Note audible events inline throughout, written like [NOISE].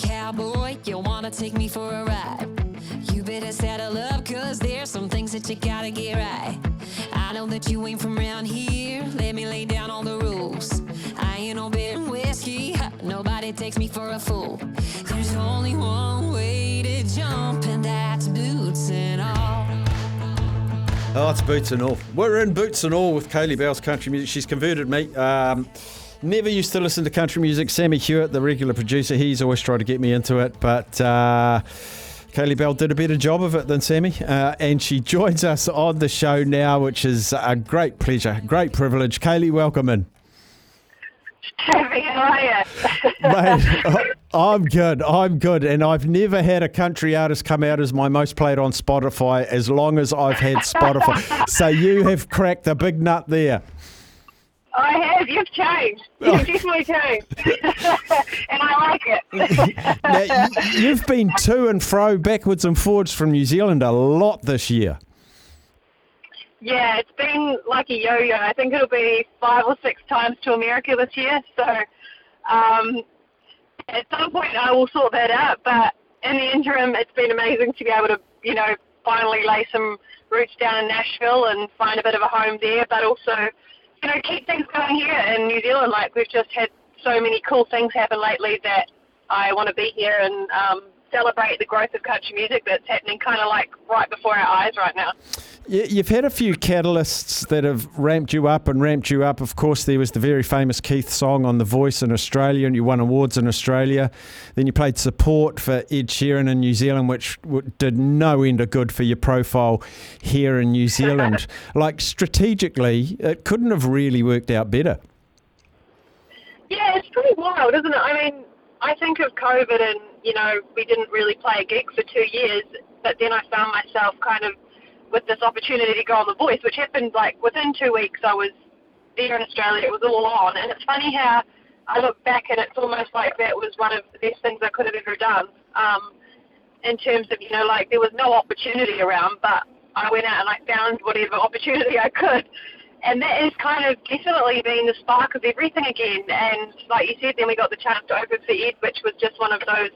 Cowboy, you wanna take me for a ride. You better saddle up, cause there's some things that you gotta get right. I know that you ain't from around here, let me lay down all the rules. I ain't no beer whiskey, nobody takes me for a fool. There's only one way to jump, and that's boots and all. Oh, it's boots and all. We're in boots and all with Kaylee Bell's country music. She's converted me. Um, never used to listen to country music. Sammy Hewitt, the regular producer, he's always tried to get me into it, but. Uh, Kaylee Bell did a better job of it than Sammy, uh, and she joins us on the show now, which is a great pleasure, great privilege. Kaylee, welcome in. Terry, how are you? [LAUGHS] Mate, I'm good. I'm good. And I've never had a country artist come out as my most played on Spotify as long as I've had Spotify. [LAUGHS] so you have cracked a big nut there. I have. You've changed. [LAUGHS] You've definitely changed. [LAUGHS] and I like it. [LAUGHS] Now, you've been to and fro, backwards and forwards from New Zealand a lot this year. yeah, it's been like a yo-yo. I think it'll be five or six times to America this year. So um, at some point I will sort that out. But in the interim, it's been amazing to be able to, you know, finally lay some roots down in Nashville and find a bit of a home there, but also, you know, keep things going here in New Zealand. Like we've just had so many cool things happen lately that I want to be here and um, celebrate the growth of country music that's happening kind of like right before our eyes right now. You- You've had a few catalysts that have ramped you up and ramped you up. Of course, there was the very famous Keith song on The Voice in Australia, and you won awards in Australia. Then you played support for Ed Sheeran in New Zealand, which did no end of good for your profile here in New Zealand. [LAUGHS] like strategically, it couldn't have really worked out better. Yeah, it's pretty wild, isn't it? I mean, I think of COVID and, you know, we didn't really play a gig for two years, but then I found myself kind of with this opportunity to go on The Voice, which happened like within two weeks. I was there in Australia, it was all on. And it's funny how I look back and it's almost like that was one of the best things I could have ever done. Um, in terms of, you know, like there was no opportunity around, but I went out and I found whatever opportunity I could. And that has kind of definitely been the spark of everything again. And like you said, then we got the chance to open for Ed, which was just one of those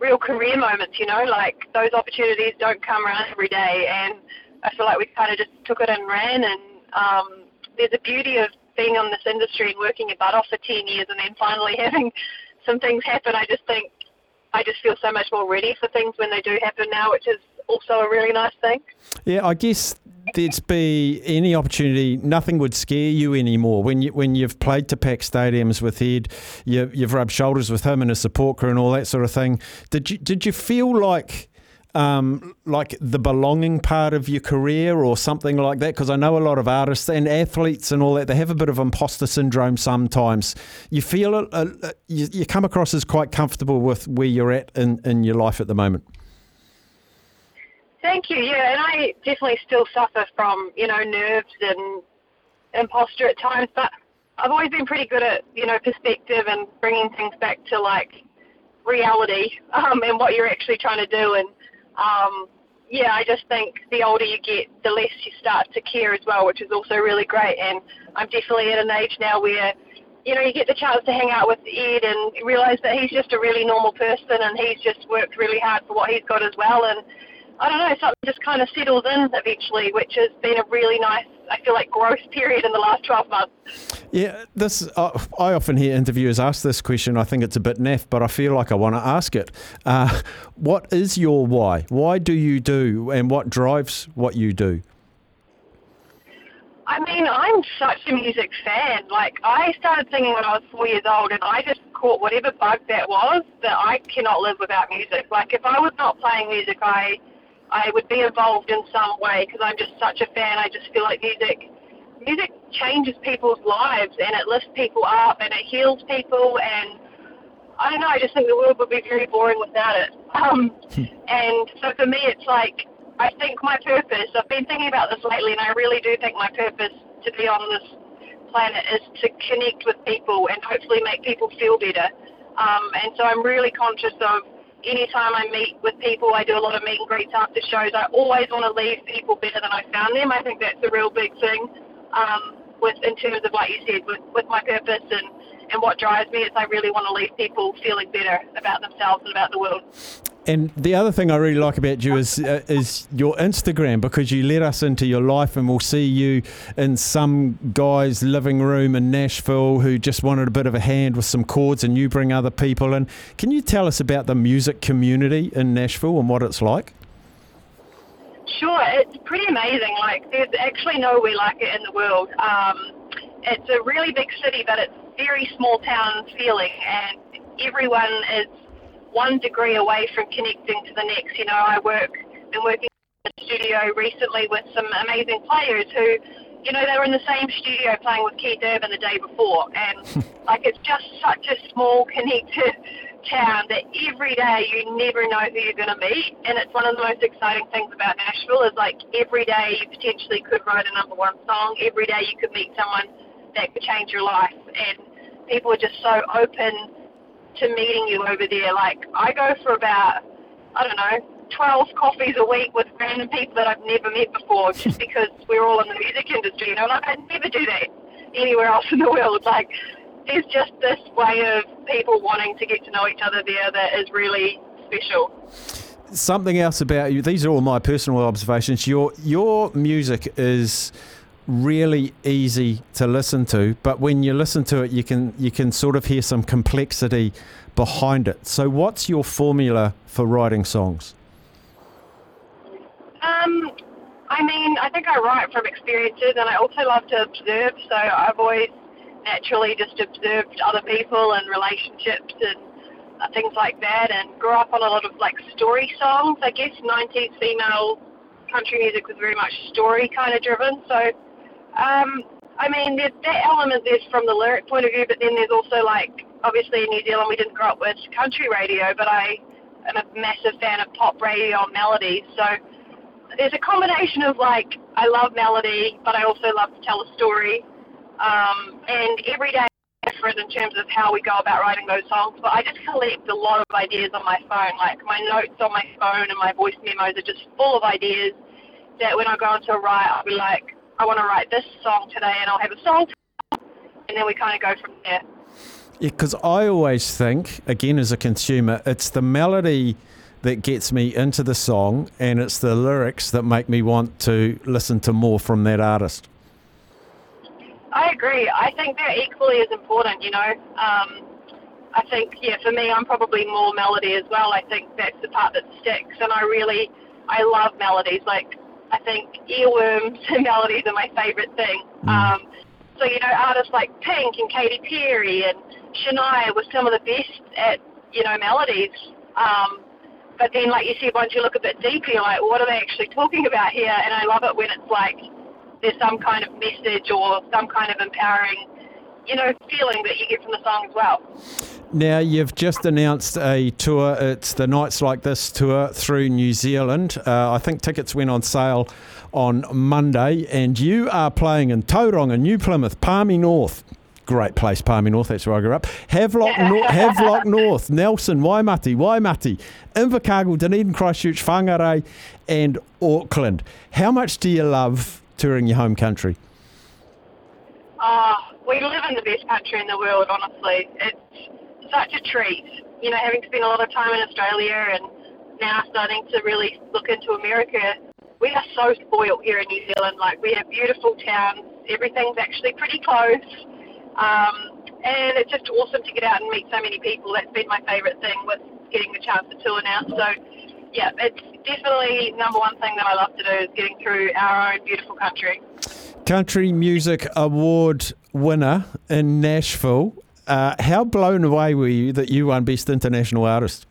real career moments, you know, like those opportunities don't come around every day. And I feel like we kind of just took it and ran. And um, there's a beauty of being on this industry and working your butt off for 10 years and then finally [LAUGHS] having some things happen. I just think I just feel so much more ready for things when they do happen now, which is also a really nice thing. Yeah, I guess there'd be any opportunity. Nothing would scare you anymore when you when you've played to pack stadiums with Ed. You, you've rubbed shoulders with him and his support crew and all that sort of thing. Did you did you feel like? Um, like the belonging part of your career or something like that because I know a lot of artists and athletes and all that they have a bit of imposter syndrome sometimes you feel it, uh, uh, you, you come across as quite comfortable with where you're at in, in your life at the moment Thank you. Yeah, and I definitely still suffer from you know nerves and imposter at times, but I've always been pretty good at you know perspective and bringing things back to like reality [LAUGHS] um, and what you're actually trying to do. And um, yeah, I just think the older you get, the less you start to care as well, which is also really great. And I'm definitely at an age now where you know, you get the chance to hang out with Ed and realize that he's just a really normal person and he's just worked really hard for what he's got as well. And I don't know, something just kind of settles in eventually, which has been a really nice I feel like growth period in the last 12 months. Yeah, this uh, I often hear interviewers ask this question. I think it's a bit naff, but I feel like I want to ask it. Uh, [LAUGHS] what is your why? Why do you do, and what drives what you do? I mean, I'm such a music fan. Like, I started singing when I was four years old, and I just caught whatever bug that was that I cannot live without music. Like, if I was not playing music, I I would be involved in some way because I'm just such a fan. I just feel like music music changes people's lives and it lifts people up and it heals people and I don't know. I just think the world would be very boring without it. [CLEARS THROAT] Um, and so for me, it's like I think my purpose. I've been thinking about this lately, and I really do think my purpose to be on this planet is to connect with people and hopefully make people feel better. Um, and so I'm really conscious of anytime I meet with people, I do a lot of meet and greets after shows. I always want to leave people better than I found them. I think that's a real big thing. Um, with in terms of like you said, with, with my purpose and, and what drives me is I really want to leave people feeling better about themselves and about the world. And the other thing I really like about you is uh, is your Instagram because you let us into your life and we'll see you in some guy's living room in Nashville who just wanted a bit of a hand with some chords and you bring other people in. Can you tell us about the music community in Nashville and what it's like? Sure, it's pretty amazing. Like, there's actually nowhere like it in the world. Um, it's a really big city, but it's very small town feeling, and everyone is one degree away from connecting to the next. You know, I work, been working in the studio recently with some amazing players who, you know, they were in the same studio playing with Keith Urban the day before, and [LAUGHS] like it's just such a small connected town that every day you never know who you're going to meet, and it's one of the most exciting things about Nashville is like every day you potentially could write a number one song, every day you could meet someone that could change your life, and people are just so open to meeting you over there. Like I go for about I don't know 12 coffees a week with random people that I've never met before, [LAUGHS] just because we're all in the music industry. You know, like I never do that anywhere else in the world. Like there's just this way of people wanting to get to know each other there that is really special. Something else about you. These are all my personal observations. Your your music is really easy to listen to, but when you listen to it, you can you can sort of hear some complexity behind it. So, what's your formula for writing songs? Um, I mean, I think I write from experiences, and I also love to observe. So I've always naturally just observed other people and relationships and uh, things like that, and grew up on a lot of like story songs. I guess 90s female country music was very much story kind of driven. So um, I mean, there's that element there's from the lyric point of view, but then there's also like obviously in New Zealand we didn't grow up with country radio, but I am a massive fan of pop radio and melodies. So there's a combination of like I love melody, but I also love to tell a story. Um, and every day is different in terms of how we go about writing those songs. But I just collect a lot of ideas on my phone. Like my notes on my phone and my voice memos are just full of ideas that when I go into a write, I'll be like, I want to write this song today, and I'll have a song, and then we kind of go from there. Yeah, because I always think, again, as a consumer, it's the melody that gets me into the song, and it's the lyrics that make me want to listen to more from that artist. I agree. I think they're equally as important. You know, um, I think yeah, for me, I'm probably more melody as well. I think that's the part that sticks, and I really, I love melodies. Like think earworms and [LAUGHS] melodies are my favorite thing. Mm. Um, so, you know, artists like Pink and Katy Perry and Shania were some of the best at, you know, melodies. Um, but then, like you said, once you look a bit deeper, you're like, what are they actually talking about here? And I love it when it's like there's some kind of message or some kind of empowering, you know, feeling that you get from the song as well. Now, you've just announced a tour. It's the Nights Like This tour through New Zealand. Uh, I think tickets went on sale on Monday, and you are playing in Tauranga, New Plymouth, Palmy North. Great place, Palmy North. That's where I grew up. Havelock, [LAUGHS] Nor- Havelock North, Nelson, Waimate, Waimate, Invercargill, Dunedin, Christchurch, Whangarei, and Auckland. How much do you love touring your home country? Oh, we live in the best country in the world, honestly. It's such a treat. You know, having spent a lot of time in Australia and now starting to really look into America, we are so spoiled here in New Zealand. Like we have beautiful towns, everything's actually pretty close, um, and it's just awesome to get out and meet so many people. That's been my favourite thing with getting the chance to tour now. So yeah, it's definitely number one thing that I love to do is getting through our own beautiful country. Country Music Award winner in Nashville. Uh, how blown away were you that you won Best International Artist?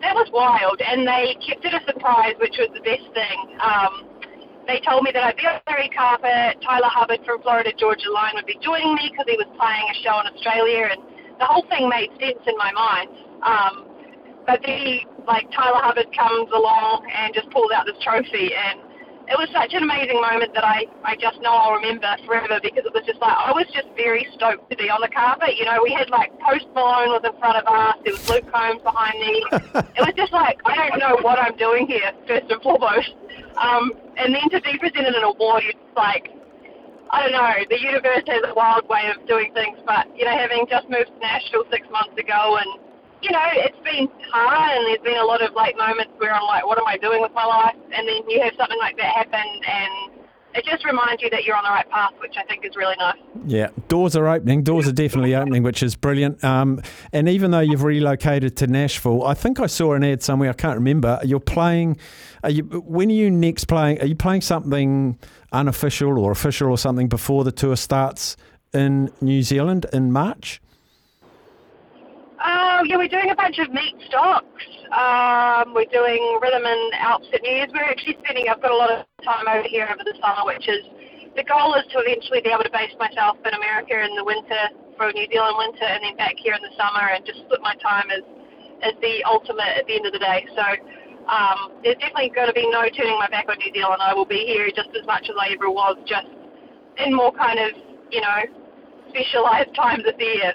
That was wild, and they kept it a surprise, which was the best thing. Um, they told me that I'd be on the red carpet. Tyler Hubbard from Florida Georgia Line would be joining me because he was playing a show in Australia, and the whole thing made sense in my mind. Um, but then, like Tyler Hubbard comes along and just pulls out this trophy, and it was such an amazing moment that I, I just know I'll remember forever because it was just like I was just very stoked to be on the carpet. You know, we had like Post Malone was in front of us, there was Luke Combs behind me. [LAUGHS] it was just like I don't know what I'm doing here first and foremost. Um, and then to be presented an award, it's like I don't know. The universe has a wild way of doing things, but you know, having just moved to Nashville six months ago and you know, it's been hard and there's been a lot of like moments where I'm like, what am I doing with my life? And then you have something like that happen and it just reminds you that you're on the right path, which I think is really nice. Yeah, doors are opening. Doors are definitely opening, which is brilliant. Um, and even though you've relocated to Nashville, I think I saw an ad somewhere. I can't remember. You're playing. Are you? When are you next playing? Are you playing something unofficial or official or something before the tour starts in New Zealand in March? Yeah, we're doing a bunch of meat stocks. Um, we're doing Rhythm and Alps at New Year's. We're actually spending, I've got a lot of time over here over the summer, which is, the goal is to eventually be able to base myself in America in the winter, for New Zealand winter, and then back here in the summer and just split my time as, as the ultimate at the end of the day. So um, there's definitely going to be no turning my back on New Zealand. I will be here just as much as I ever was, just in more kind of, you know, specialised [LAUGHS] times of the year.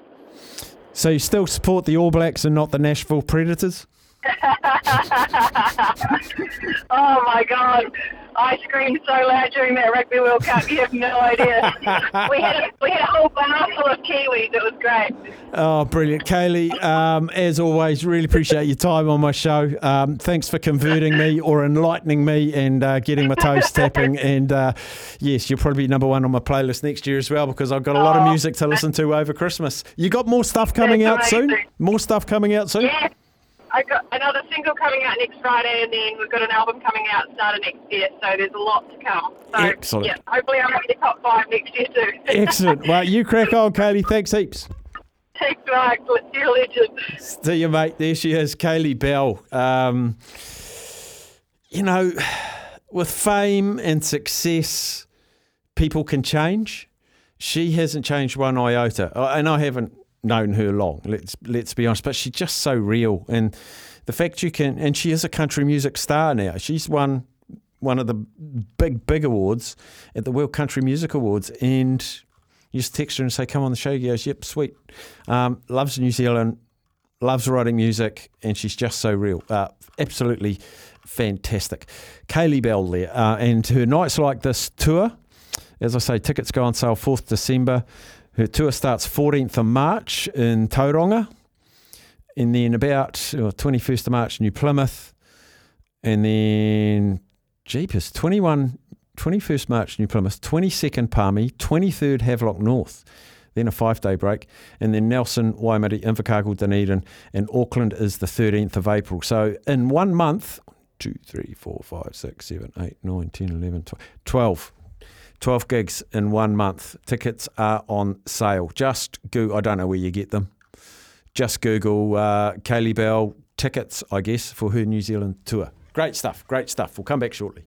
So you still support the All Blacks and not the Nashville Predators? [LAUGHS] oh my God. I screamed so loud during that Rugby World Cup. You have no idea. we had a, we had a whole bar full of Kiwis. It was great. Oh, brilliant, Kaylee! Um, as always, really appreciate your time on my show. Um, thanks for converting me or enlightening me and uh, getting my toes [LAUGHS] tapping. And uh, yes, you'll probably be number one on my playlist next year as well because I've got a lot of music to listen to over Christmas. You got more stuff coming out soon? More stuff coming out soon? Yeah. I got another single coming out next Friday, and then we've got an album coming out start of next year. So there's a lot to come. So, Excellent. Yeah, hopefully I'm in the top five next year too. [LAUGHS] Excellent. Well, you crack on, Kaylee. Thanks heaps. Thanks, Mark. You're a legend. See you, mate. There she is, Kaylee Bell. Um, you know, with fame and success, people can change. She hasn't changed one iota, and I haven't known her long. Let's let's be honest, but she's just so real, and the fact you can, and she is a country music star now. She's won one of the big big awards at the World Country Music Awards, and you just text her and say, "Come on the show." She goes, "Yep, sweet." Um, loves New Zealand, loves writing music, and she's just so real. Uh, absolutely fantastic. Kaylee Bell there, uh, and her nights like this tour. As I say, tickets go on sale 4th December. Her tour starts 14th of March in Tauranga, and then about oh, 21st of March, New Plymouth, and then, jeepers, 21, 21st March, New Plymouth, 22nd Palmy, 23rd Havelock North, then a five day break, and then Nelson, Waimari, Invercargill, Dunedin, and Auckland is the 13th of April. So in one month, 2, 3, 4, 5, 6, 7, 8, 9, 10, 11, 12, 12 12 gigs in one month. Tickets are on sale. Just go, I don't know where you get them. Just Google uh, Kaylee Bell tickets, I guess, for her New Zealand tour. Great stuff, great stuff. We'll come back shortly.